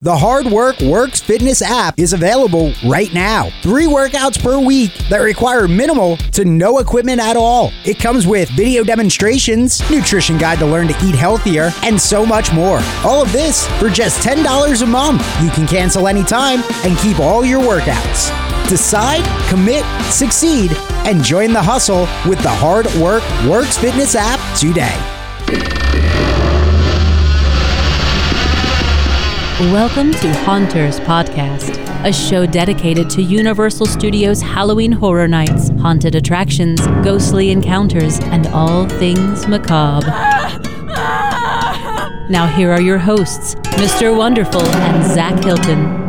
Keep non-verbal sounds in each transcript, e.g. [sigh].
The Hard Work Works Fitness app is available right now. Three workouts per week that require minimal to no equipment at all. It comes with video demonstrations, nutrition guide to learn to eat healthier, and so much more. All of this for just $10 a month. You can cancel anytime and keep all your workouts. Decide, commit, succeed, and join the hustle with the Hard Work Works Fitness app today. Welcome to Haunters Podcast, a show dedicated to Universal Studios Halloween Horror Nights, haunted attractions, ghostly encounters, and all things macabre. Now, here are your hosts, Mr. Wonderful and Zach Hilton.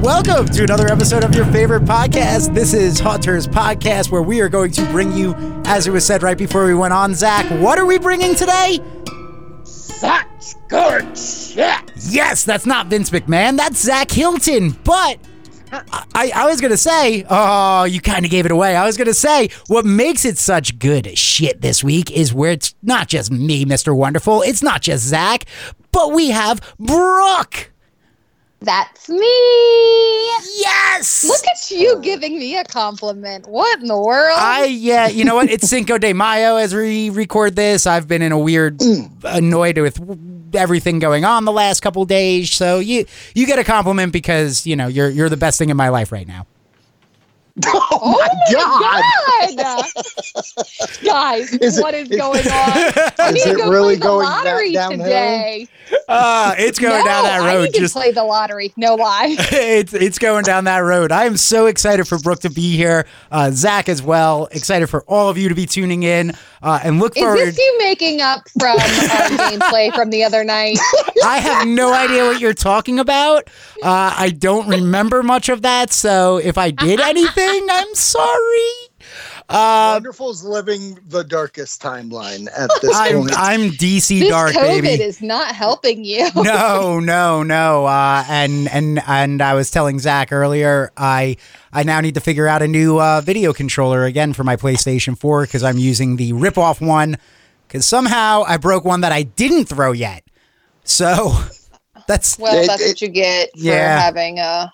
Welcome to another episode of your favorite podcast. This is Haunters Podcast, where we are going to bring you, as it was said right before we went on, Zach, what are we bringing today? Such good shit. Yes, that's not Vince McMahon. That's Zach Hilton. But I, I was going to say, oh, you kind of gave it away. I was going to say, what makes it such good shit this week is where it's not just me, Mr. Wonderful. It's not just Zach, but we have Brooke. That's me. Yes. Look at you giving me a compliment. What in the world? I yeah, you know what? It's Cinco de Mayo as we record this. I've been in a weird mm. annoyed with everything going on the last couple days. So you you get a compliment because, you know, you're you're the best thing in my life right now. [laughs] Oh, my god. God. [laughs] Guys, Is it- what is is- going [laughs] on? I Is need to it go really play the going that lottery downhill? today. Uh, it's going no, down that I road. need to Just play the lottery. No lie. it's it's going down that road. I am so excited for Brooke to be here. Uh, Zach as well. Excited for all of you to be tuning in uh, and look forward. Is this you making up from our gameplay from the other night? I have no idea what you're talking about. Uh, I don't remember much of that. So if I did anything, I'm sorry. Uh, Wonderful's living the darkest timeline at this I'm point. I'm DC This dark COVID baby. is not helping you. [laughs] no, no, no. Uh, and and and I was telling Zach earlier, I I now need to figure out a new uh, video controller again for my PlayStation 4 because I'm using the rip-off one because somehow I broke one that I didn't throw yet. So [laughs] that's Well, It- that's it- what you get for Yeah. having a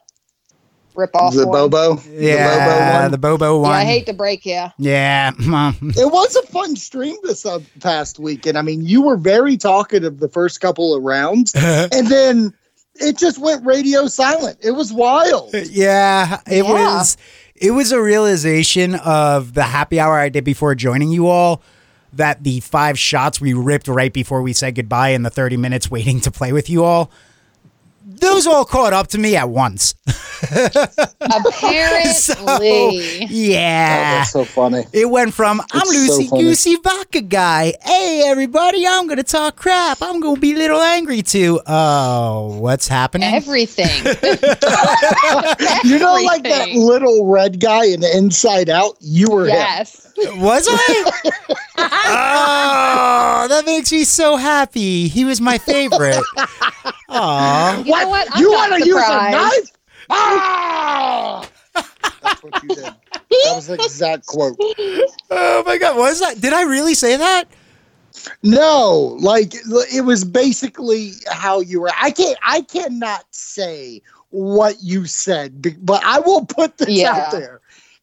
rip off. the Bobo. yeah, The Bobo one. the Bobo one. Yeah, I hate to break you. Yeah, [laughs] It was a fun stream this uh, past weekend. I mean, you were very talkative the first couple of rounds, [laughs] and then it just went radio silent. It was wild. yeah. It Yeah. was it was a realization of the happy hour I did before joining you all. That the five shots we ripped right before we said goodbye and the 30 minutes waiting to play with you all, those all caught up to me at once. [laughs] Apparently. So, Oh, yeah. that's so funny. It went from I'm It's so Lucy funny. Goosey Vodka guy. Hey everybody, I'm gonna talk crap. I'm gonna be a little angry too. Oh, what's happening? Everything. [laughs] You know, like that little red guy in Inside Out. You were him. Yes. Was I? [laughs] oh, that makes me so happy. He was my favorite. Aw. You know what? I'm you not want to use a surprised. knife? Ah! That's what you did. That was the exact quote. Oh my god, was that? Did I really say that? No, like it was basically how you were. I can't. I cannot say what you said, be- but I will put this Yeah. out there.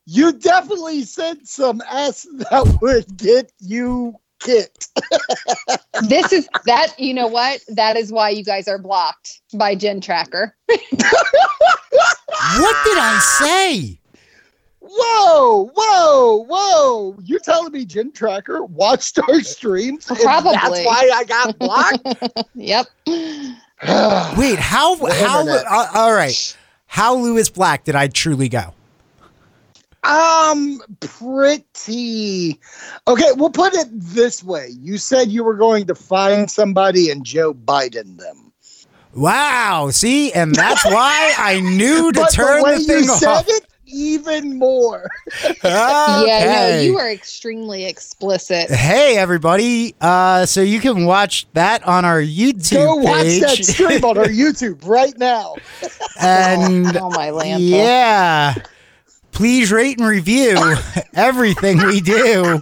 You definitely said some ass that would get you kicked. [laughs] This is that. You know what? That is why you guys are blocked by Gen Tracker. [laughs] What did I say? Whoa, whoa, whoa! You're telling me Jim Tracker watched our streams? Probably. That's why I got blocked. [laughs] Yep. [sighs] Wait, how how uh, all right. How Lewis Black did I truly go? Um, pretty. Okay, we'll put it this way. You said you were going to find somebody and Joe Biden them. Wow, see, and that's [laughs] why I knew to but turn the way the thing you off. said it, even more. Yeah. No, you are extremely explicit. Hey everybody! Uh, so you can watch that on our YouTube Go watch page, that stream on our [laughs] YouTube right now. and [laughs] Oh my lanta. yeah, please rate and review [laughs] everything we do.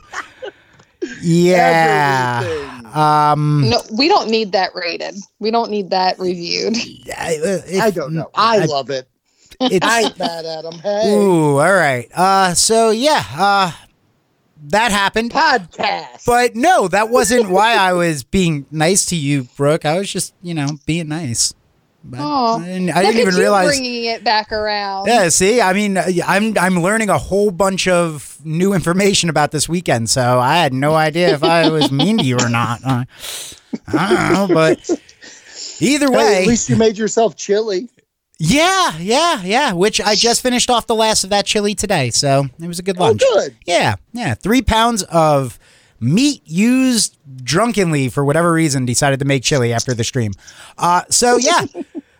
Yeah. Everything. Um, No, we don't need that rated. We don't need that reviewed. I, uh, if- I don't know. I, I- love it. It's, I ain't mad at him. Hey, ooh, all right. Uh, so yeah, uh, that happened. podcast. But no, that wasn't why I was being nice to you, Brooke. I was just, you know, being nice. But Aw. I didn't, I Look didn't at even realize. bringing it back around. Yeah, see, I mean, uh, I'm I'm learning a whole bunch of new information about this weekend, so I had no idea if I was [laughs] mean to you or not. Uh, I don't know, but either Hey, way, at least you made yourself chili. yeah, yeah, yeah. Which I just finished off the last of that chili today, so it was a good Oh, lunch. good. Yeah, yeah. Three pounds of meat used drunkenly for whatever reason decided to make chili after the stream. Uh, so yeah. [laughs]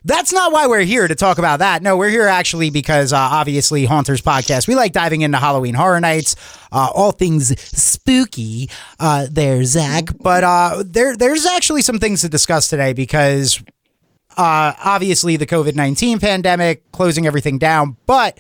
That's not why we're here to talk about that. No, we're here actually because uh, obviously Haunters podcast. We like diving into Halloween Horror Nights, uh, all things spooky. Uh, there, Zach. But uh, there, there's actually some things to discuss today because uh, obviously the COVID 19 pandemic closing everything down, but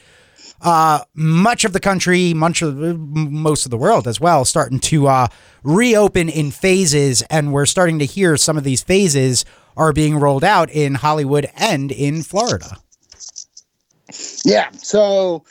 uh, much of the country, much of most of the world as well, starting to uh, reopen in phases, and we're starting to hear some of these phases are being rolled out in Hollywood and in Florida. Yeah. So,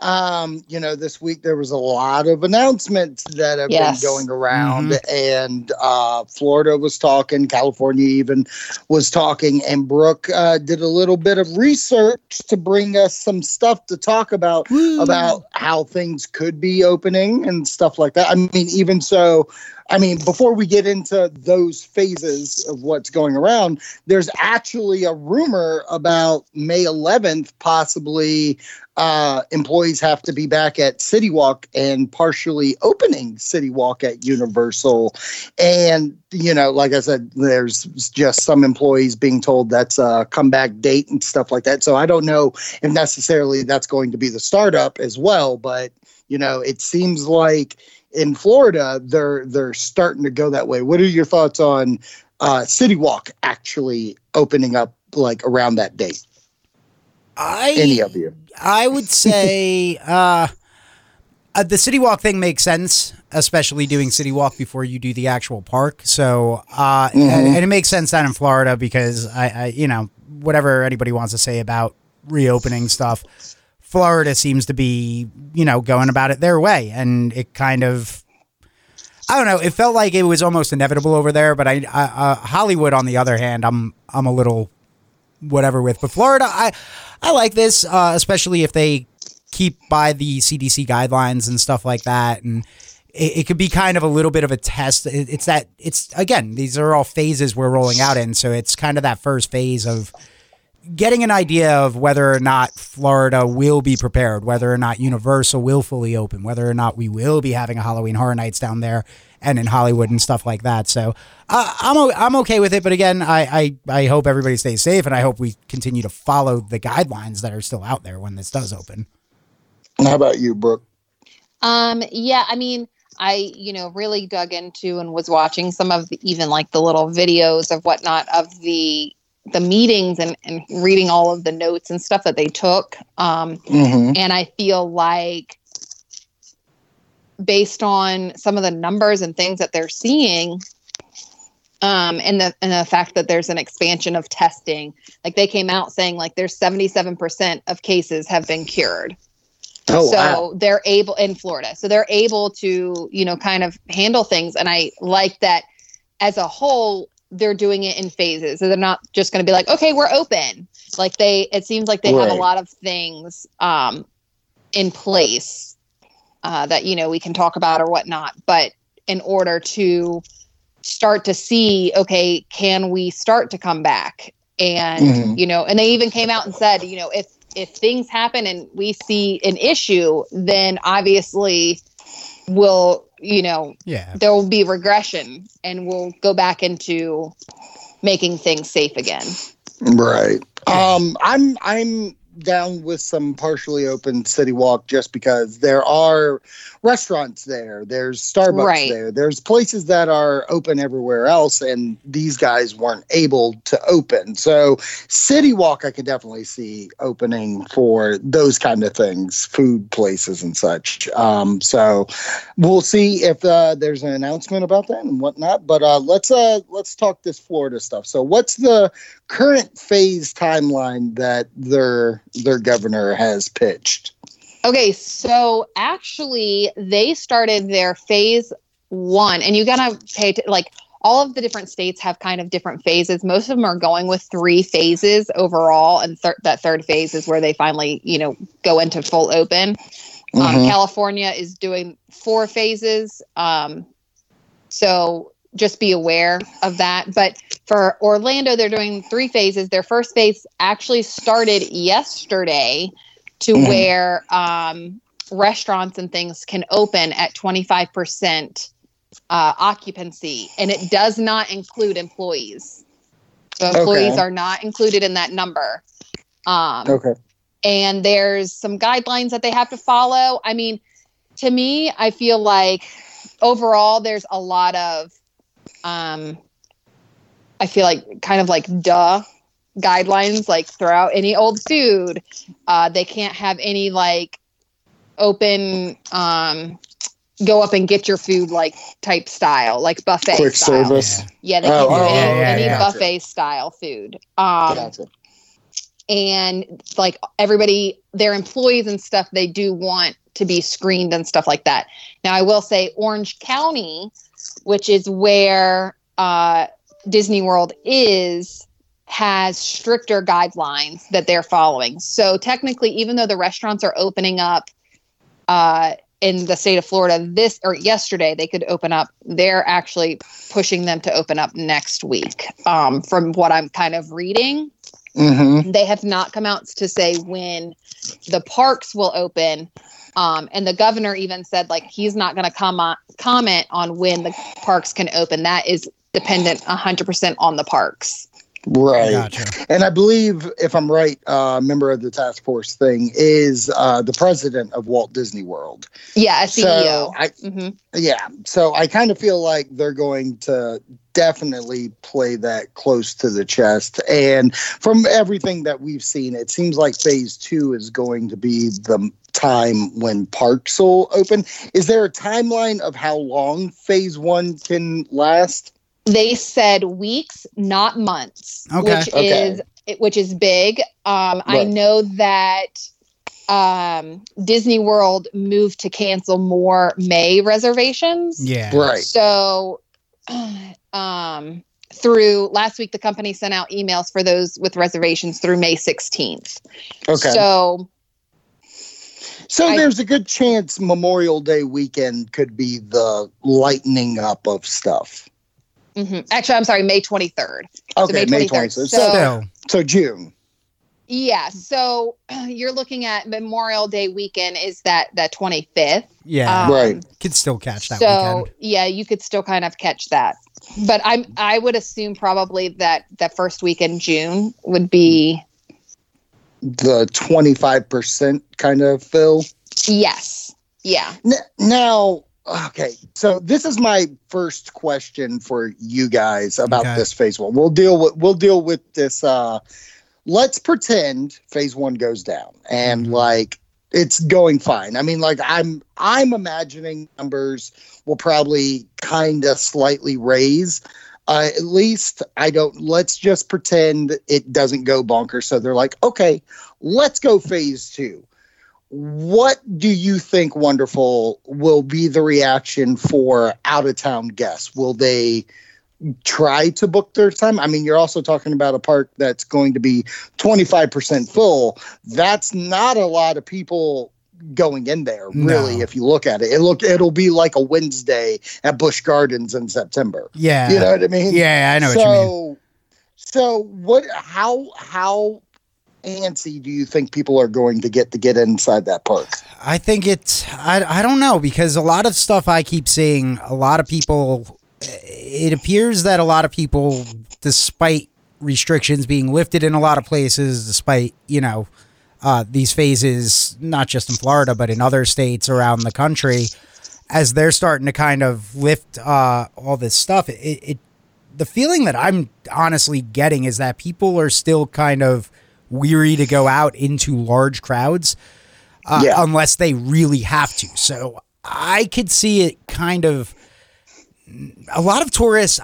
um, you know, this week there was a lot of announcements that have Yes. been going around, and uh, Florida was talking, California even was talking, and Brooke uh, did a little bit of research to bring us some stuff to talk about about how things could be opening and stuff like that. I mean, even so. I mean, before we get into those phases of what's going around, there's actually a rumor about May 11th, possibly uh, employees have to be back at City Walk and partially opening City Walk at Universal. And, you know, like I said, there's just some employees being told that's a comeback date and stuff like that. So I don't know if necessarily that's going to be the startup as well, but, you know, it seems like in Florida, they're they're starting to go that way. What are your thoughts on uh, City Walk actually opening up like around that date? I Any of you? I would say [laughs] uh, uh, the City Walk thing makes sense, especially doing City Walk before you do the actual park. So, uh, and, and it makes sense down in Florida because I, I, you know, whatever anybody wants to say about reopening stuff, Florida seems to be, you know, going about it their way, and it kind of. I don't know. It felt like it was almost inevitable over there, but I, I uh, Hollywood, on the other hand, I'm I'm a little whatever with. But Florida, I I like this, uh, especially if they keep by the CDC guidelines and stuff like that, and it, it could be kind of a little bit of a test. It, it's that it's again, these are all phases we're rolling out in, so it's kind of that first phase of getting an idea of whether or not Florida will be prepared, whether or not Universal will fully open, whether or not we will be having a Halloween Horror Nights down there and in Hollywood and stuff like that. So uh, I'm o- I'm okay with it, but again, I, I I hope everybody stays safe, and I hope we continue to follow the guidelines that are still out there when this does open. How about you, Brooke? Um, yeah, I mean, I, you know, really dug into and was watching some of the, even like the little videos of whatnot of the the meetings and, and reading all of the notes and stuff that they took. Um, Mm-hmm. and I feel like based on some of the numbers and things that they're seeing, um, and the and the fact that there's an expansion of testing, like they came out saying like there's 77% of cases have been cured Oh so wow! they're able in Florida. So they're able to, you know, kind of handle things. And I like that as a whole, they're doing it in phases. So they're not just going to be like, okay, we're open. Like they, it seems like they have a lot of things um, in place uh, that, you know, we can talk about or whatnot. But in order to start to see, okay, can we start to come back? And, Mhm. you know, and they even came out and said, you know, if, if things happen and we see an issue, then obviously we'll, you know, Yeah, there will be regression and we'll go back into making things safe again. Right. Um, I'm I'm down with some partially open City Walk just because there are restaurants there, there's Starbucks Right. there, there's places that are open everywhere else, and these guys weren't able to open. So, City Walk, I could definitely see opening for those kind of things, food places and such. Um, so, we'll see if uh, there's an announcement about that and whatnot. But uh, let's uh, let's talk this Florida stuff. So, what's the current phase timeline that their their governor has pitched? Okay, so actually, they started their phase one, and you gotta pay t- like all of the different states have kind of different phases. Most of them are going with three phases overall, and thir- that third phase is where they finally, you know, go into full open. Um, Mhm. California is doing four phases, um, so just be aware of that. But for Orlando, they're doing three phases. Their first phase actually started yesterday to Mhm. where um, restaurants and things can open at 25% uh, occupancy, and it does not include employees. So employees Okay. are not included in that number. Um, Okay. and there's some guidelines that they have to follow. I mean, to me, I feel like overall there's a lot of um I feel like kind of like duh guidelines like throw out any old food. Uh they can't have any like open um go up and get your food like type style, like buffet Quick style. service. Yeah, they Oh, can't do oh, any, yeah, any yeah. buffet style food. Um Gotcha. and like everybody their employees and stuff they do want to be screened and stuff like that now i will say orange county which is where uh, disney world is has stricter guidelines that they're following. So technically even though the restaurants are opening up uh, in the state of florida this or yesterday they could open up they're actually pushing them to open up next week. Um, from what i'm kind of reading Mm-hmm. they have not come out to say when the parks will open um, and the governor even said like he's not going to com- comment on when the parks can open that is dependent 100% on the parks Right. Gotcha. And I believe, if I'm right, uh, a member of the task force thing is uh, the president of Walt Disney World. yeah a So ceo I, hmm yeah. So I kind of feel like they're going to definitely play that close to the chest. And from everything that we've seen, it seems like phase two is going to be the time when parks will open. Is there a timeline of how long phase one can last? they said weeks not months Okay. which Okay. is which is big um, i know that um, disney world moved to cancel more may reservations Yeah. Right. So, [sighs] um, through last week, the company sent out emails for those with reservations through May 16th. Okay. So, So I- there's a good chance Memorial Day weekend could be the lightening up of stuff. mhm. actually, I'm sorry, May 23rd. Okay, May May 23rd. 23rd. So, So- so June. Yeah. So [clears throat] you're looking at Memorial Day weekend is that that 25th. Yeah. Um, Right. Could still catch that so weekend. yeah, you could still kind of catch that. But I'm I would assume probably that that first week in June would be The 25% kind of fill. yes. Yeah. N- now, okay. So this is my first question for you guys about Okay. this phase one. We'll deal with we'll deal with this uh let's pretend phase one goes down and Mhm. like it's going fine. I mean, like I'm I'm imagining numbers will probably kind of slightly raise. Uh, at least I don't. Let's just pretend it doesn't go bonkers. So they're like, okay, let's go phase two. What do you think, Wonderful, will be the reaction for out of town guests? Will they try to book their time? I mean, you're also talking about a park that's going to be 25% full. That's not a lot of people going in there, really, No. if you look at it. It look it'll be like a Wednesday at Busch Gardens in September. Yeah. You know what I mean? yeah, I know so, what you mean. So what how how antsy do you think people are going to get to get inside that park? I think it's I, I don't know because a lot of stuff I keep seeing a lot of people it appears that a lot of people despite restrictions being lifted in a lot of places despite you know uh, these phases, not just in Florida, but in other states around the country, as they're starting to kind of lift uh, all this stuff, it, it the feeling that I'm honestly getting is that people are still kind of weary to go out into large crowds uh, Yeah. unless they really have to. So I could see it kind of a lot of tourists.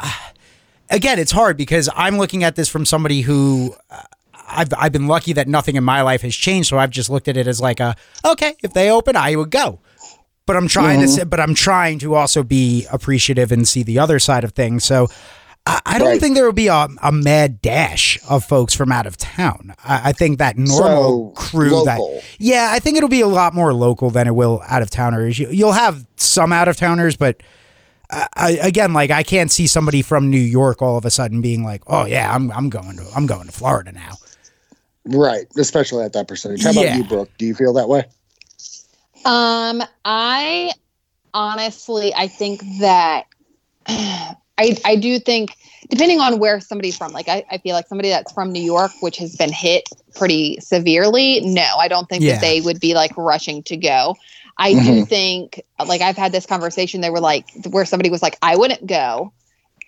Again, it's hard because I'm looking at this from somebody who uh, I've I've been lucky that nothing in my life has changed. So I've just looked at it as like a okay, if they open, I would go. But I'm trying to, mm-hmm. but I'm trying to also be appreciative and see the other side of things. So I, I don't Right. think there will be a, a mad dash of folks from out of town. I, I think that normal So, crew local. that yeah, I think it'll be a lot more local than it will out of towners. You, you'll have some out of towners, but I, again, like I can't see somebody from New York all of a sudden being like, "Oh yeah, I'm I'm going to I'm going to Florida now." Right, especially at that percentage. How about you, Brooke? Do you feel that way? Um, I honestly, I think that [clears throat] I I do think depending on where somebody's from, like I, I feel like somebody that's from New York, which has been hit pretty severely, no, I don't think Yeah. that they would be like rushing to go. I do think like I've had this conversation, they were like where somebody was like, I wouldn't go.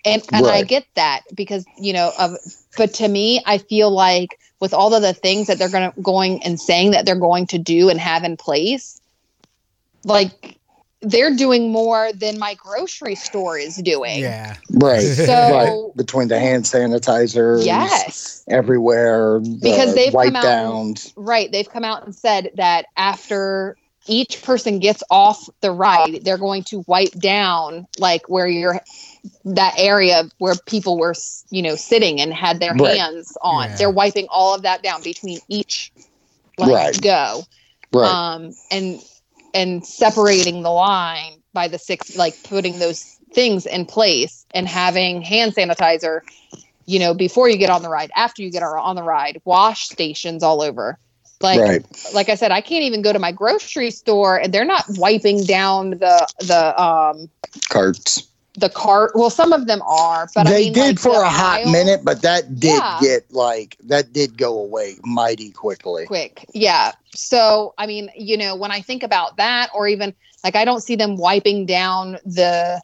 And and I get that because, you know, of but to me, I feel like with all of the things that they're gonna going and saying that they're going to do and have in place, like they're doing more than my grocery store is doing. Yeah, Right. So [laughs] right. Between the hand sanitizer, yes. everywhere, the Because they've wipe come out- downs. Right. They've come out and said that after each person gets off the ride, they're going to wipe down like where you're that area where people were, you know, sitting and had their Right. hands on. Yeah. They're wiping all of that down between each like Right. go. Right. Um and and separating the line by the six like putting those things in place and having hand sanitizer you know before you get on the ride after you get on the ride wash stations all over like right. like i said i can't even go to my grocery store and they're not wiping down the the um Carts. The cart well some of them are but they I mean, did like, for the a hot aisle- minute, but that did Yeah. get like that did go away mighty quickly. quick. Yeah. So, I mean, you know, when I think about that, or even like I don't see them wiping down the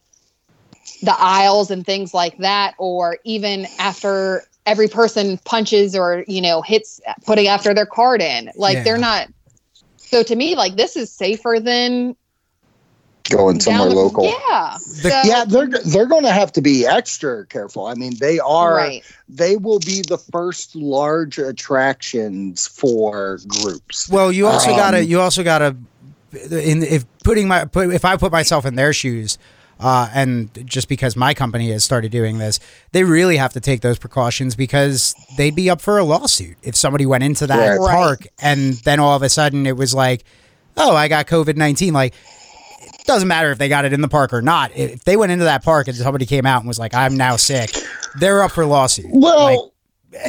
the aisles and things like that, or even after every person punches or you know hits putting after their card in. Like Yeah. they're not. So to me, like this is safer than Going somewhere the, local. Yeah. The- So- Yeah, they're they're going to have to be extra careful. I mean, they are right. they will be the first large attractions for groups. Well, you also Um, gotta you also gotta in if putting my put, if I put myself in their shoes. Uh, and just because my company has started doing this, they really have to take those precautions because they'd be up for a lawsuit if somebody went into that Right. Right. park and then all of a sudden it was like, oh, I got COVID nineteen. Like, it doesn't matter if they got it in the park or not. If they went into that park and somebody came out and was like, I'm now sick, they're up for lawsuit. Well, Like,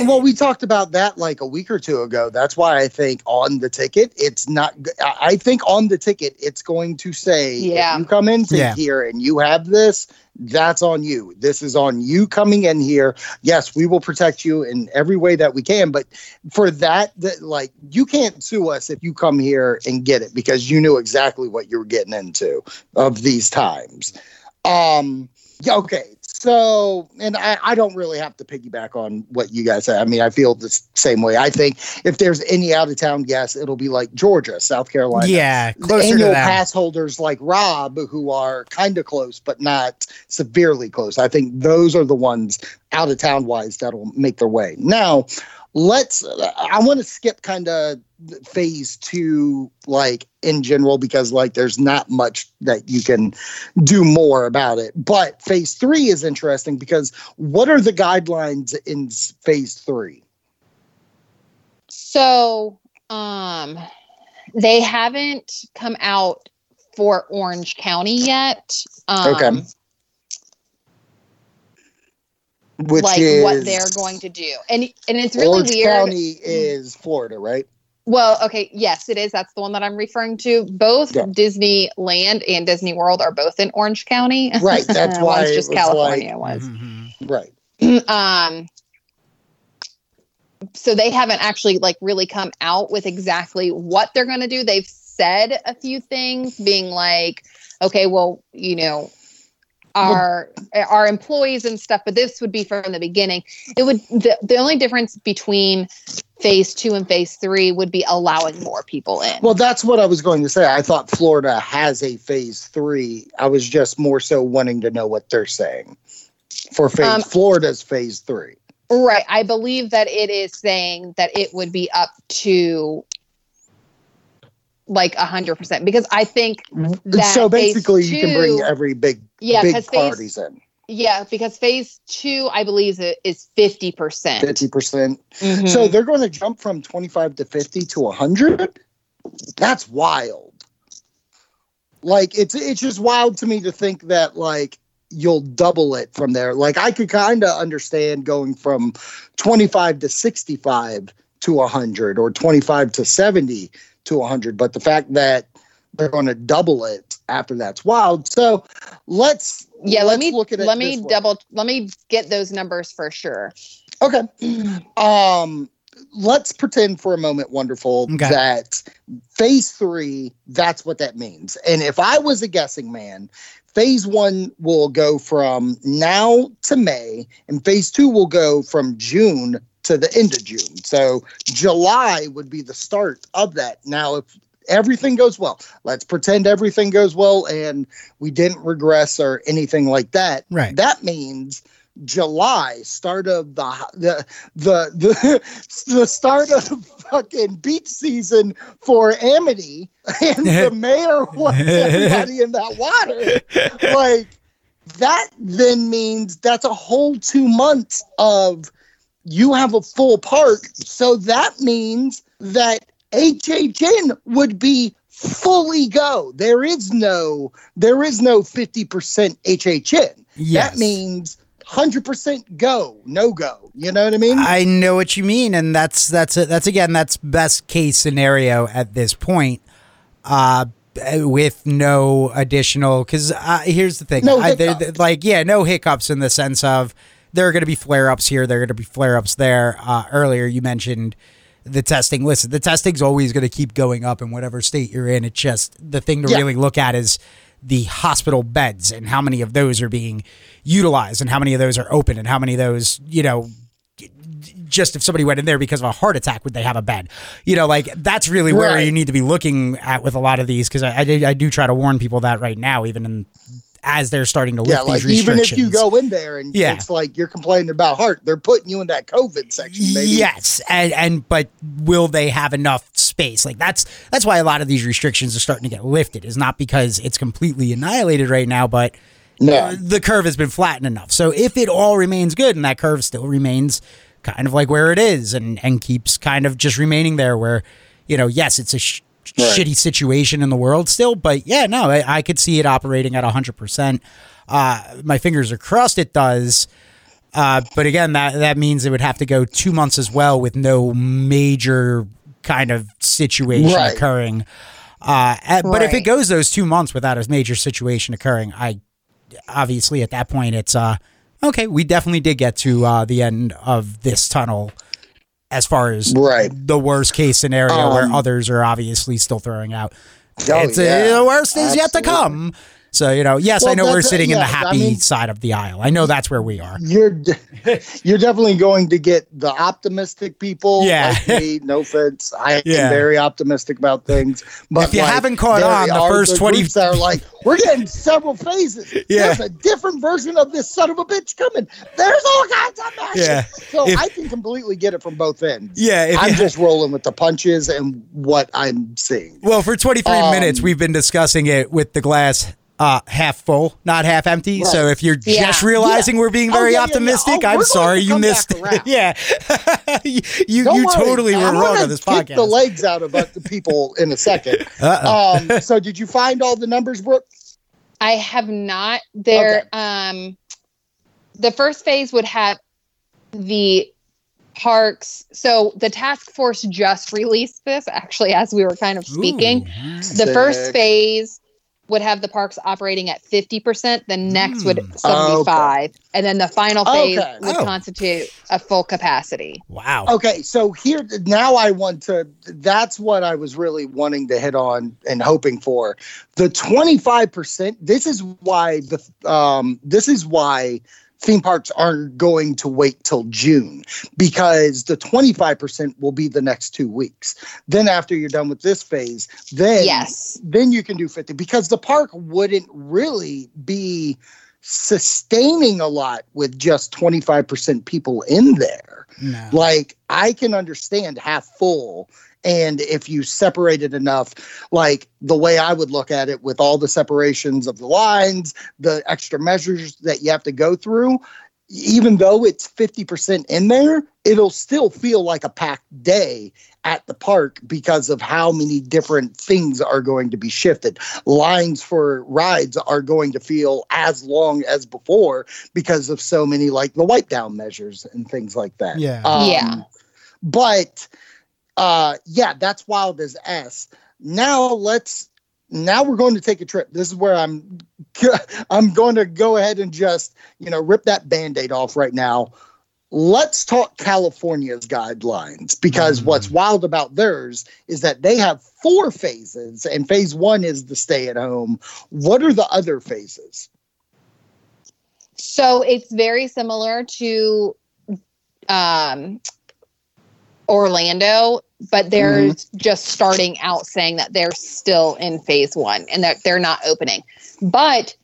well, we talked about that like a week or two ago. That's why I think on the ticket, it's not. I think on the ticket, it's going to say, Yeah. if you come into Yeah. here and you have this, that's on you. This is on you coming in here. Yes, we will protect you in every way that we can. But for that, that like you can't sue us if you come here and get it because you knew exactly what you were getting into of these times. Um, yeah, okay. So, and I, I don't really have to piggyback on what you guys say. I mean, I feel the same way. I think if there's any out of town guests, it'll be like Georgia, South Carolina. yeah, The closer to annual pass holders like Rob, who are kind of close, but not severely close. I think those are the ones out of town wise that'll make their way. Now, let's, I want to skip kind of phase two, like in general, because like there's not much that you can do more about it. But phase three is interesting because what are the guidelines in phase three? So, um, they haven't come out for Orange County yet. Um, Okay. Which like is what they're going to do, and and it's really weird. Orange weird. County is Florida, right? Well, okay, yes, it is. That's the one that I'm referring to. Both Yeah. Disneyland and Disney World are both in Orange County. Right, [laughs] that's why one's it just was California Mhm. was. Right. [clears throat] um so they haven't actually like really come out with exactly what they're going to do. They've said a few things, being like, okay, well, you know, our our employees and stuff, but this would be from the beginning. It would the, the only difference between phase two and phase three would be allowing more people in. Well, that's what I was going to say. I thought Florida has a phase three. I was just more so wanting to know what they're saying for phase Um, Florida's phase three. Right. I believe that it is saying that it would be up to like a hundred percent because I think that so basically, you can bring every big yeah big because phase parties in yeah because phase two I believe is is fifty percent. fifty percent. Mm-hmm. So they're going to jump from twenty five to fifty to hundred. That's wild. Like it's it's just wild to me to think that like you'll double it from there. Like I could kind of understand going from 25 to 65 to 100 or 25 to 70 to 100, but the fact that they're going to double it after that's wild. So let's yeah, let let's me look at it let me this way. double let me get those numbers for sure. Okay. [clears throat] Um, let's pretend for a moment, wonderful, Okay. that phase three, that's what that means. And if I was a guessing man, phase one will go from now to May, and phase two will go from June to the end of June. So July would be the start of that. Now, if everything goes well, let's pretend everything goes well and we didn't regress or anything like that. Right. That means July, start of the the the the, [laughs] the start of fucking beach season for Amity, and the [laughs] mayor wants everybody in that water. Like that then means that's a whole two months of you have a full park. So that means that HHN would be fully go. There is no there is no 50% HHN. Yes. That means 100% go, no go. You know what I mean? I know what you mean, and that's that's it. That's again, that's best case scenario at this point. Uh, with no additional, because uh, here's the thing, No I, there- hiccups. like yeah, no hiccups in the sense of there are going to be flare ups here, there are going to be flare ups there. Uh, earlier, you mentioned the testing. Listen, the testing's always going to keep going up in whatever state you're in. It's just the thing to Yeah. really look at is the hospital beds and how many of those are being utilized and how many of those are open and how many of those you know just if somebody went in there because of a heart attack, would they have a bed? You know, like that's really where Right. you need to be looking at with a lot of these because I, I, I do try to warn people that right now, even in, as they're starting to lift yeah, like these restrictions. even if you go in there and Yeah. it's like you're complaining about heart, they're putting you in that COVID section, baby. Yes, and, and but will they have enough space? Like that's that's why a lot of these restrictions are starting to get lifted. Is not because it's completely annihilated right now, but No. the curve has been flattened enough. So if it all remains good and that curve still remains kind of like where it is and and keeps kind of just remaining there, where you know, yes, it's a sh- Right. shitty situation in the world still, but yeah, no, I, I could see it operating at hundred percent. Uh, my fingers are crossed it does. Uh, but again, that that means it would have to go two months as well with no major kind of situation Right. occurring. Uh, uh, But if it goes those two months without a major situation occurring, I obviously at that point it's uh okay. We definitely did get to uh, the end of this tunnel as far as Right. the worst case scenario where Um, others are obviously still throwing out. Oh, it's uh, yeah. the worst is yet to come. So you know, yes, I know we're that's- sitting in the yeah, I happy mean- side of the aisle. I know that's where we are. You're de- [laughs] you're definitely going to get the optimistic people. Yeah. Like me, no offense. I Yeah. am very optimistic about things. But If you like, haven't caught on, the first 20 groups that are like, we're getting several phases. [laughs] Yeah. There's a different version of this son of a bitch coming. There's all kinds of magic. Yeah. [laughs] So If- I can completely get it from both ends. Yeah, if I'm you- just rolling with the punches and what I'm seeing. Well, for 23 Um, minutes, we've been discussing it with the glass uh, half full, not half empty. So if you're Yeah. just realizing Yeah. we're being Oh, very yeah, yeah, yeah. optimistic, Oh, I'm sorry you missed. back around. [laughs] yeah, [laughs] you you, you totally were I'm wrong gonna on this kick the legs out of the people in a second. [laughs] Uh-oh. Um, so did you find all the numbers, Brooke? I have not. There, Okay. um, the first phase would have the parks. So the task force just released this actually as we were kind of speaking. Ooh. The first phase would have the parks operating at 50%, then next would Hmm. 75, and then the final phase Okay. would Oh. constitute a full capacity. Wow. Okay, so here now I want to that's what I was really wanting to hit on and hoping for. The 25%, this is why the um this is why theme parks aren't going to wait till June because the 25% will be the next 2 weeks. Then after you're done with this phase, then Yes. then you can do 50 because the park wouldn't really be sustaining a lot with just 25% people in there. No. Like I can understand half full. And if you separate it enough, like the way I would look at it with all the separations of the lines, the extra measures that you have to go through, even though it's 50% in there, it'll still feel like a packed day at the park because of how many different things are going to be shifted. Lines for rides are going to feel as long as before because of so many like the wipe down measures and things like that. Yeah. Um, Yeah. But uh yeah, that's wild as S. Now let's now we're going to take a trip. This is where I'm [laughs] I'm going to go ahead and just, you know, rip that band-aid off right now. Let's talk California's guidelines because Mm. what's wild about theirs is that they have four phases and phase 1 is the stay at home. What are the other phases? So it's very similar to um, Orlando, but they're Mm-hmm. just starting out saying that they're still in phase one and that they're not opening. But,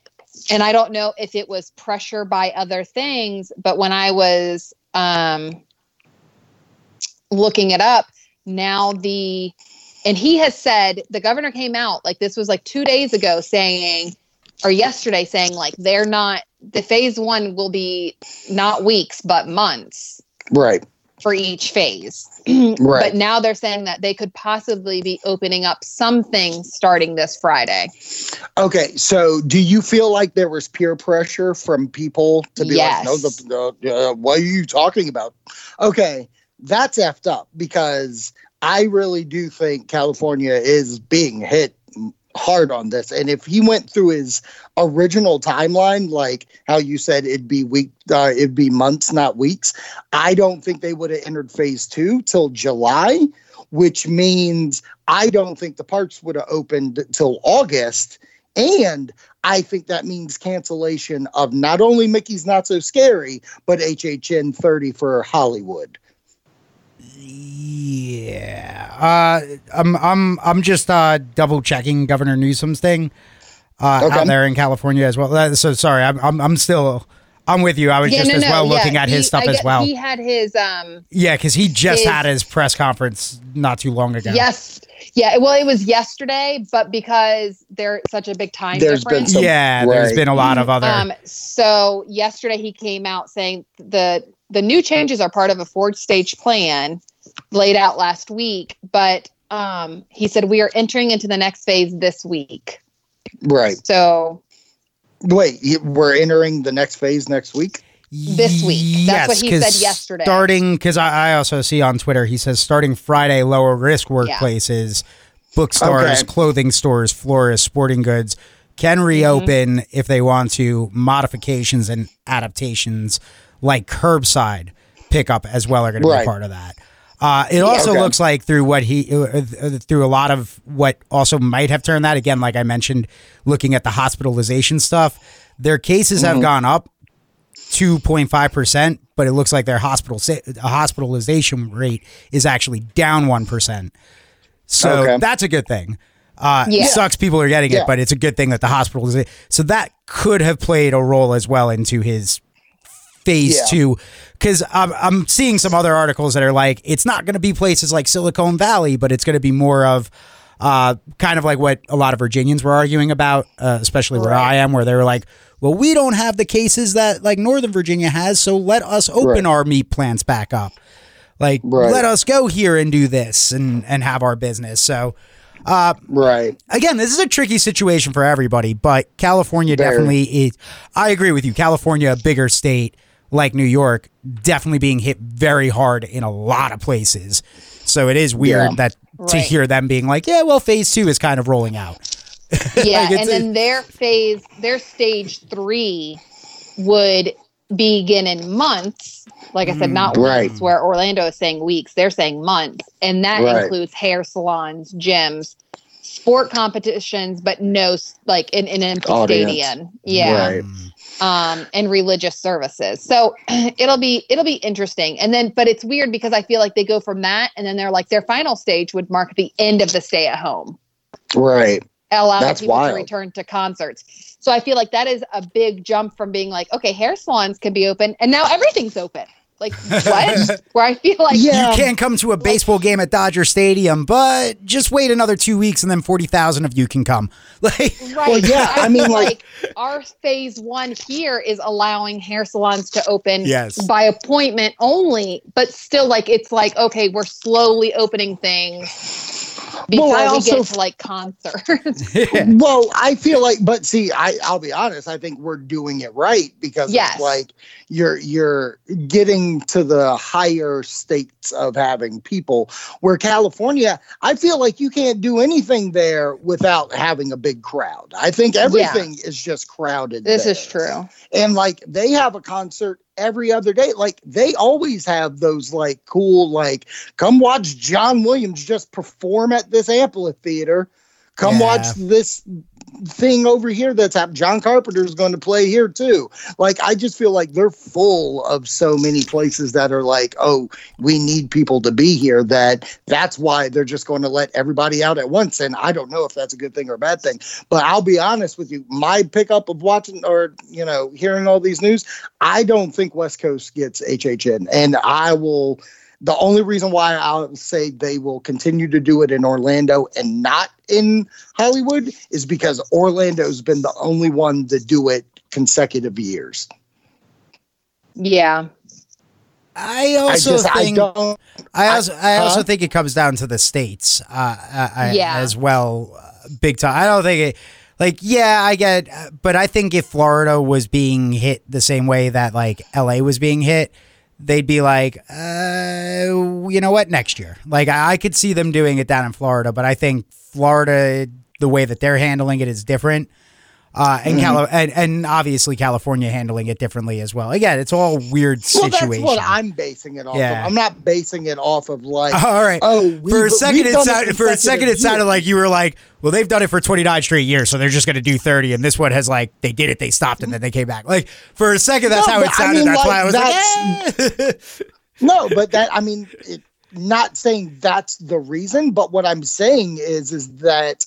and I don't know if it was pressure by other things, but when I was um, looking it up, now the, and he has said, the governor came out like this was like two days ago saying, or yesterday saying like they're not the phase one will be not weeks but months Right. For each phase [clears throat] Right. but now they're saying that they could possibly be opening up some things starting this friday Okay, so do you feel like there was peer pressure from people to be Yes. like, "No, the, uh, what are you talking about?" Okay, that's effed up because I really do think California is being hit hard on this. And if he went through his original timeline, like how you said it'd be week, uh, it'd be months, not weeks. I don't think they would have entered phase two till July, which means I don't think the parks would have opened till August. And I think that means cancellation of not only Mickey's Not So Scary, but HHN 30 for Hollywood. Yeah. Uh, I'm I'm I'm just uh, double checking Governor Newsom's thing uh, Okay. out there in California as well. Uh, So sorry, I'm I'm, I'm still I'm with you. I was just as well looking at his he- stuff I as get- well. he had his um yeah, because he just his- had his press conference not too long ago. yes yeah well it was yesterday but because they're such a big time There's been difference some- yeah. There's Right. been a lot of other. Um, so yesterday he came out saying the the new changes are part of a four stage plan laid out last week, but um, he said we are entering into the next phase this week. Right. So Wait, we're entering the next phase next week? this week. That's what he 'cause said yesterday. Starting because I, I also see on Twitter he says starting Friday lower risk workplaces, bookstores, Okay. clothing stores, florists, sporting goods can Mm-hmm. reopen if they want to. Modifications and adaptations like curbside pickup as well are going to Right. be part of that. Uh, it also Okay. looks like through what he uh, uh, through a lot of what also might have turned that again, like I mentioned, looking at the hospitalization stuff, their cases Mm-hmm. have gone up 2.5%, but it looks like their hospital sa- hospitalization rate is actually down 1%. So Okay. that's a good thing. Uh, Yeah. Sucks people are getting Yeah. it, but it's a good thing that the hospital is. So that could have played a role as well into his phase Yeah. two. Because I'm, I'm seeing some other articles that are like, it's not going to be places like Silicon Valley, but it's going to be more of uh, kind of like what a lot of Virginians were arguing about, uh, especially where I am, where they were like, well, we don't have the cases that like Northern Virginia has, so let us open Right. our meat plants back up. Like, Right. let us go here and do this and, and have our business. So, uh, Right. again, this is a tricky situation for everybody, but California Very. definitely is. I agree with you. California, a bigger state like New York, definitely being hit very hard in a lot of places. So it is weird Yeah. that to Right. hear them being like, yeah, well, phase two is kind of rolling out. [laughs] Yeah, Like, and then their phase, their stage three would begin in months. Like I said, mm. not Right. weeks, where Orlando is saying weeks, they're saying months. And that Right. includes hair salons, gyms, sport competitions, but no s- like in an empty Audience. stadium. Yeah. Right. Mm. Um, and religious services. So [clears throat] it'll be it'll be interesting. And then, but it's weird because I feel like they go from that, and then they're like their final stage would mark the end of the stay at home, Right. allowing That's people wild. to return to concerts. So I feel like that is a big jump from being like, okay, hair salons can be open, and now everything's open. Like what? [laughs] Where I feel like Yeah. You can't come to a baseball game at Dodger Stadium, but just wait another two weeks and then 40,000 of you can come. [laughs] Like, Right. Well, yeah, I mean, like- our phase one here is allowing hair salons to open Yes. by appointment only, but still, like it's like okay, we're slowly opening things before Well, I we also- get to like concerts. [laughs] Well, I feel like, but see, I I'll be honest. I think we're doing it right because Yes. it's like you're you're getting to the higher states of having people. Where California, I feel like you can't do anything there without having a big crowd. I think everything is just crowded. this there. is true. and like they have a concert every other day like they always have those like cool like come watch john williams just perform at this amphitheater come Yeah. watch this thing over here that's happened john carpenter's going to play here too like i just feel like they're full of so many places that are like oh we need people to be here that that's why they're just going to let everybody out at once and i don't know if that's a good thing or a bad thing but i'll be honest with you my pickup of watching or you know hearing all these news I don't think West Coast gets HHN, and I will. The only reason why I'll say they will continue to do it in Orlando and not in Hollywood is because Orlando's been the only one to do it consecutive years. Yeah. I I also just I think don't. I also I also huh? think it comes down to the states, uh, uh, I- Yeah. as well, uh, big time. I don't think it. Like, yeah, I get, uh, but I think if Florida was being hit the same way that like LA was being hit, they'd be like, uh, you know what, next year. Like, I, I could see them doing it down in Florida, but I think Florida, the way that they're handling it is different. Uh, and, Cali- and and obviously California handling it differently as well. Again, it's all weird Well, that's what I'm basing it off Yeah. of. I'm not basing it off of like. [laughs] All right. Oh, for a second, it sounded, for a second it sounded like you were like, well, they've done it for 29 straight years, so they're just going to do 30. And this one has like, they did it, they stopped, and then they came back. Like for a second, that's No, how it but I sounded. mean, that's like, why I was like, eh. no, but that [laughs] I mean, it, not saying that's the reason, but what I'm saying is is that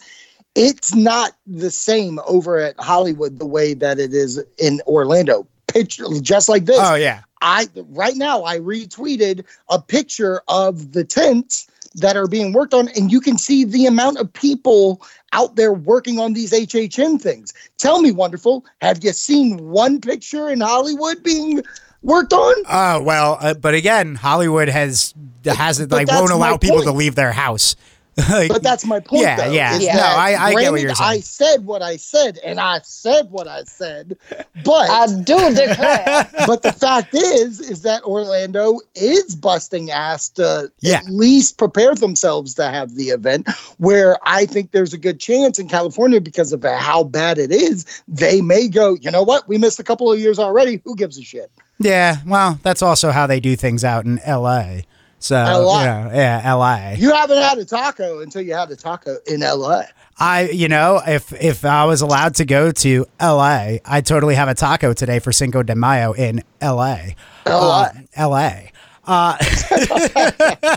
it's not the same over at Hollywood the way that it is in Orlando. Picture just like this. oh yeah, I right now I retweeted a picture of the tents that are being worked on, and you can see the amount of people out there working on these HHN things. Tell me, wonderful, have you seen one picture in Hollywood being worked on? oh well. Uh, but again, Hollywood has hasn't But like won't allow people to leave their house. [laughs] Like, But that's my point. Yeah, though, yeah. Yeah. No, that I, I get what you're saying. I said what I said, and I said what I said, but I do declare. [laughs] but the fact is, is that Orlando is busting ass to Yeah. at least prepare themselves to have the event. Where I think there's a good chance in California because of how bad it is, they may go. You know what? We missed a couple of years already. Who gives a shit? yeah, well, that's also how they do things out in L.A. So LA. you know, yeah, L.A. You haven't had a taco until you had a taco in LA. I, you know, if if I was allowed to go to L.A., I'd totally have a taco today for Cinco de Mayo in L.A. LA. Uh, L.A. [laughs] Uh, But yeah,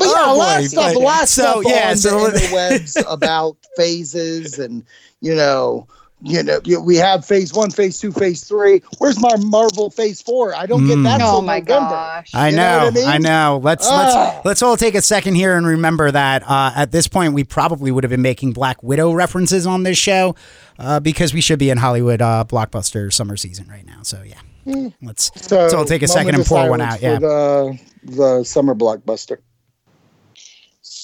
Oh, a lot of stuff, a lot of so, stuff yeah, on so- the interwebs about phases and you know, you know, we have phase one, phase two, phase three. Where's my Marvel phase four? I don't get that. oh my November. gosh. I You know, know what I I, know. Let's Ah. let's let's all take a second here and remember that uh, at this point we probably would have been making Black Widow references on this show uh, because we should be in Hollywood uh, blockbuster summer season right now. So yeah, let's So let's all take a second and of pour one out. Yeah, the the summer blockbuster.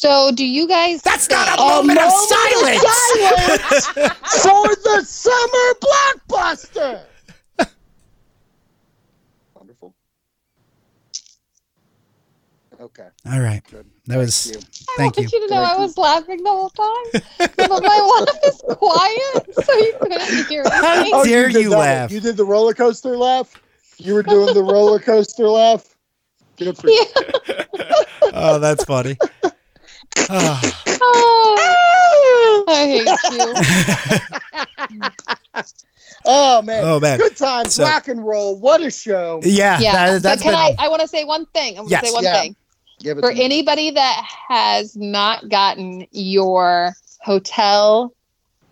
So, do you guys? that's not a think- moment of moment of silence. [laughs] for the summer blockbuster. Wonderful. Okay. All right. Good. That was. Thank you. Thank I you. want you to know Thank I you. was laughing the whole time, but my [laughs] wife is quiet, so you couldn't hear How me. dare oh, did you that one. laugh? You did the roller coaster laugh. You were doing the roller coaster laugh. Good for you. [laughs] Oh, that's funny. Oh. Oh, I hate you. [laughs] Oh man. Oh, man. Good times. So- rock and roll. What a show. Yeah, Yeah, that, but can been. I? I want to say one thing. I want to Yes. say one Yeah. thing. Give it For to me. anybody that has not gotten your hotel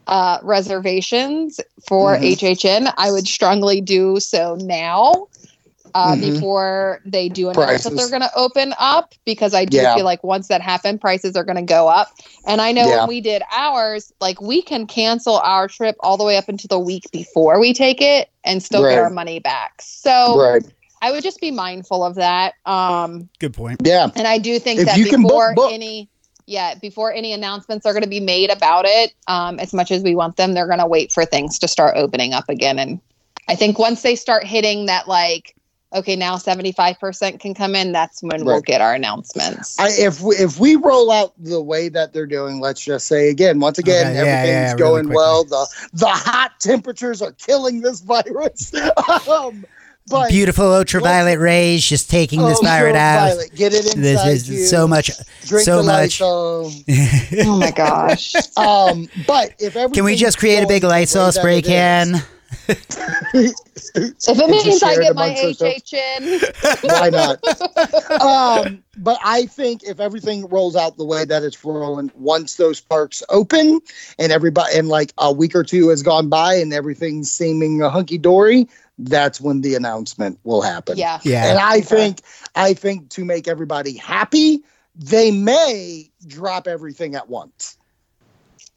uh, reservations for Mhm. HHN, I would strongly do so now. Uh, Mhm. Before they do announce that they're going to open up, because I do Yeah. feel like once that happens, prices are going to go up. And I know Yeah. when we did ours, like we can cancel our trip all the way up into the week before we take it and still Right. get our money back. So Right. I would just be mindful of that. Um, Good point. Yeah. and I do think If that you can book, before book. any, yeah, before any announcements are going to be made about it, um, as much as we want them, they're going to wait for things to start opening up again. And I think once they start hitting that, like, okay, now seventy five percent can come in, that's when we'll get our announcements. I, if we, if we roll out the way that they're doing, let's just say again, once again, Okay, yeah, everything's yeah, really going quickly. well. The the hot temperatures are killing this virus. [laughs] um, but Beautiful ultraviolet rays just taking this Oh, virus out. ultraviolet, Get it inside This you. is so much. Drink so the much. Oh my gosh! [laughs] Um, but if Can we just create a big Lysol spray can? If it means I get my amongst ourselves. HHN, [laughs] Why not? [laughs] um, but I think if everything rolls out the way that it's rolling, once those parks open and everybody, and like a week or two has gone by and everything's seeming hunky dory, that's when the announcement will happen. yeah, Yeah. And I Okay. think, I think to make everybody happy, they may drop everything at once.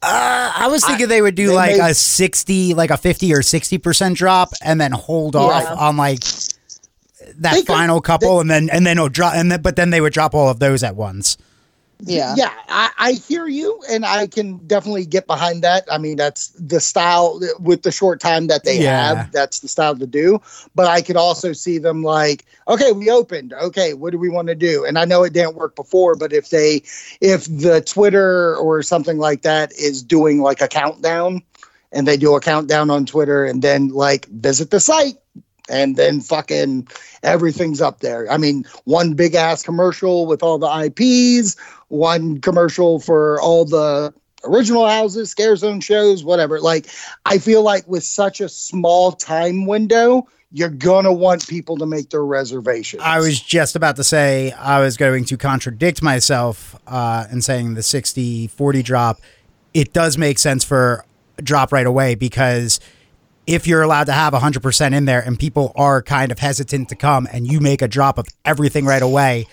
Uh, I was thinking they would do they like may- a 60, like a 50 or 60% drop and then hold off Yeah. on like that They could- final couple and then, and then it'll drop, and then, but then they would drop all of those at once. Yeah, yeah I, I hear you and i can definitely get behind that. I mean that's the style with the short time that they Yeah. have that's the style to do. But i could also see them like okay we opened. Okay what do we want to do? And i know it didn't work before but if they if the twitter or something like that is doing like a countdown and they do a countdown on twitter and then like visit the site and then fucking everything's up there. I mean, one big ass commercial with all the IPs, one commercial for all the original houses, scare zone shows, whatever. Like, I feel like with such a small time window, you're gonna want people to make their reservations. I was just about to say I was going to contradict myself uh, in saying the 60 40 drop. It does make sense for drop right away because if you're allowed to have 100% in there and people are kind of hesitant to come and you make a drop of everything right away,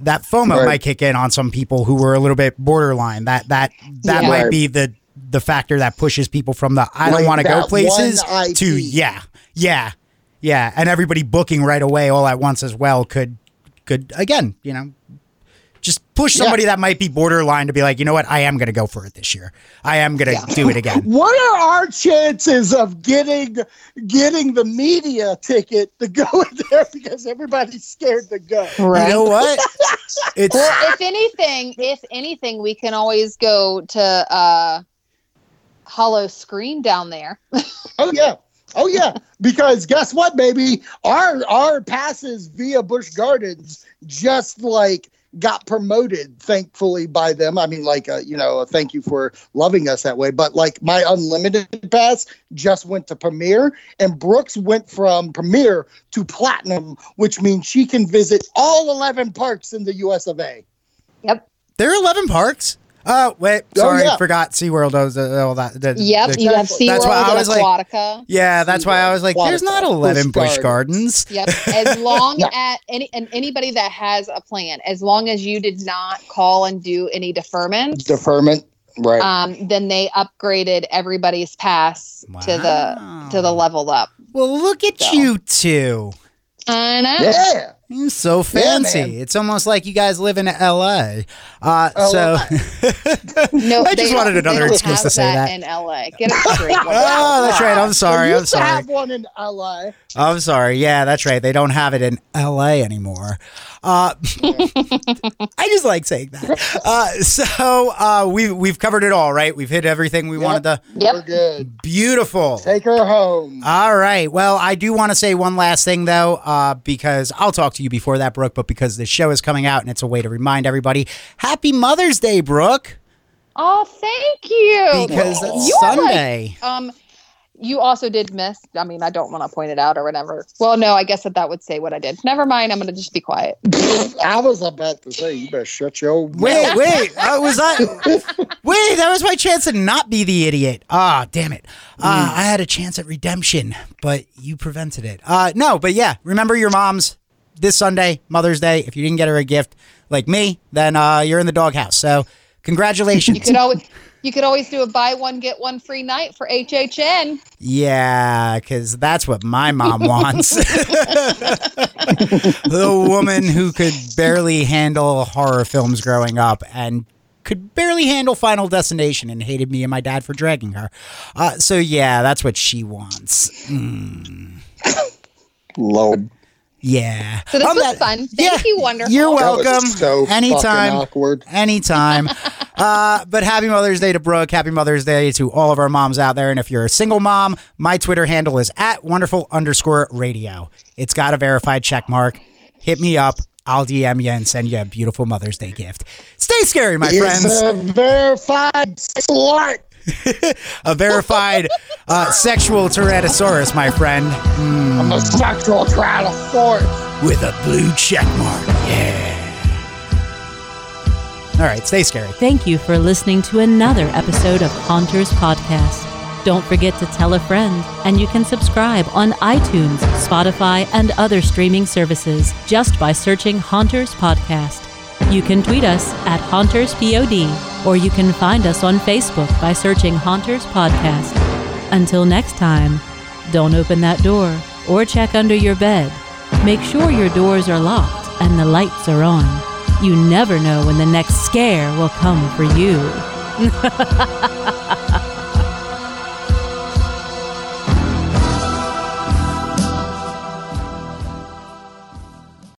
that FOMO Right. might kick in on some people who were a little bit borderline. That that that Yeah. might be the the factor that pushes people from the I don't want to go places to yeah. Yeah. Yeah, and everybody booking right away all at once as well could could again, you know, just push Yeah. somebody that might be borderline to be like, you know what, I am going to go for it this year. I am going to Yeah. do it again. what are our chances of getting getting the media ticket to go [laughs] in there because everybody's scared to go? right. You know what? [laughs] It's well, if anything, if anything, we can always go to uh Howl-O-Scream down there. [laughs] Oh yeah. Oh yeah. Because guess what, baby? Our our passes via Busch Gardens just like got promoted, thankfully by them. I mean, like uh, you know, a thank you for loving us that way. But like my unlimited pass just went to Premier, and Brooks went from Premier to Platinum, which means she can visit all eleven parks in the U.S. of A. Yep. there are 11 parks. Oh, wait, Oh, sorry, yeah. forgot SeaWorld. Those, uh, all that. the- Yep. the- you have Exactly. That's why I and was like- Aquatica. yeah, that's why I was like, there's not Waterfall, 11 Busch Bush Gardens. Yep. [laughs] As long Yeah. as any and anybody that has a plan, as long as you did not call and do any deferment, Deferment, right? um, then they upgraded everybody's pass to the to the level up. Well, look at So. you two. I know. yeah. You're so fancy. man. it's almost like you guys live in L.A. Uh, so, [laughs] No, I just wanted another excuse to say that. in LA. Get it straight. [laughs] oh, that's right. I'm sorry. I'm sorry. have one in LA. I'm sorry. Yeah, that's right. They don't have it in L.A. anymore. Uh, [laughs] I just like saying that. Uh, so uh, we we've covered it all, right? We've hit everything we Yep. wanted to. We're Yep. good. Beautiful. Take her home. All right. Well, I do want to say one last thing, though, uh, because I'll talk to you before that, Brooke, but because the show is coming out and it's a way to remind everybody Happy Mother's Day, Brooke, Oh, thank you. because it's You are like- Sunday. um, you also did miss. I mean, I don't want to point it out or whatever. Well, no, I guess that that would say what I did. Never mind. I'm going to just be quiet. I was about to say, you better shut your Wait, mouth. wait. Uh, was I? Wait, that was my chance to not be the idiot. Ah, damn it. Uh, I had a chance at redemption, but you prevented it. Uh, no, but yeah, remember your mom's this Sunday, Mother's Day. If you didn't get her a gift like me, then uh, you're in the doghouse. So, congratulations. You could always. You could always do a buy one get one free night for HHN. Yeah, because that's what my mom [laughs] wants. [laughs] the woman who could barely handle horror films growing up and could barely handle Final Destination and hated me and my dad for dragging her. Uh, so, yeah, that's what she wants. Mm, Lord. Yeah. So this On was that- fun. Thank you, wonderful. You're That was welcome. so Anytime. awkward. Anytime. [laughs] uh, but happy Mother's Day to Brooke. Happy Mother's Day to all of our moms out there. And if you're a single mom, my Twitter handle is at wonderful underscore radio. It's got a verified check mark. Hit me up. I'll DM you and send you a beautiful Mother's Day gift. Stay scary, my It's friends. a verified slut. [laughs] A verified uh, sexual Tyrannosaurus, my friend, I'm a sexual Tyrannosaurus. with a blue check mark. Yeah. All right, stay scary. Thank you for listening to another episode of Haunters Podcast. Don't forget to tell a friend, and you can subscribe on iTunes, Spotify, and other streaming services just by searching Haunters Podcast. You can tweet us at HauntersPod, or you can find us on Facebook by searching Haunters Podcast. Until next time, don't open that door or check under your bed. Make sure your doors are locked and the lights are on. You never know when the next scare will come for you. [laughs]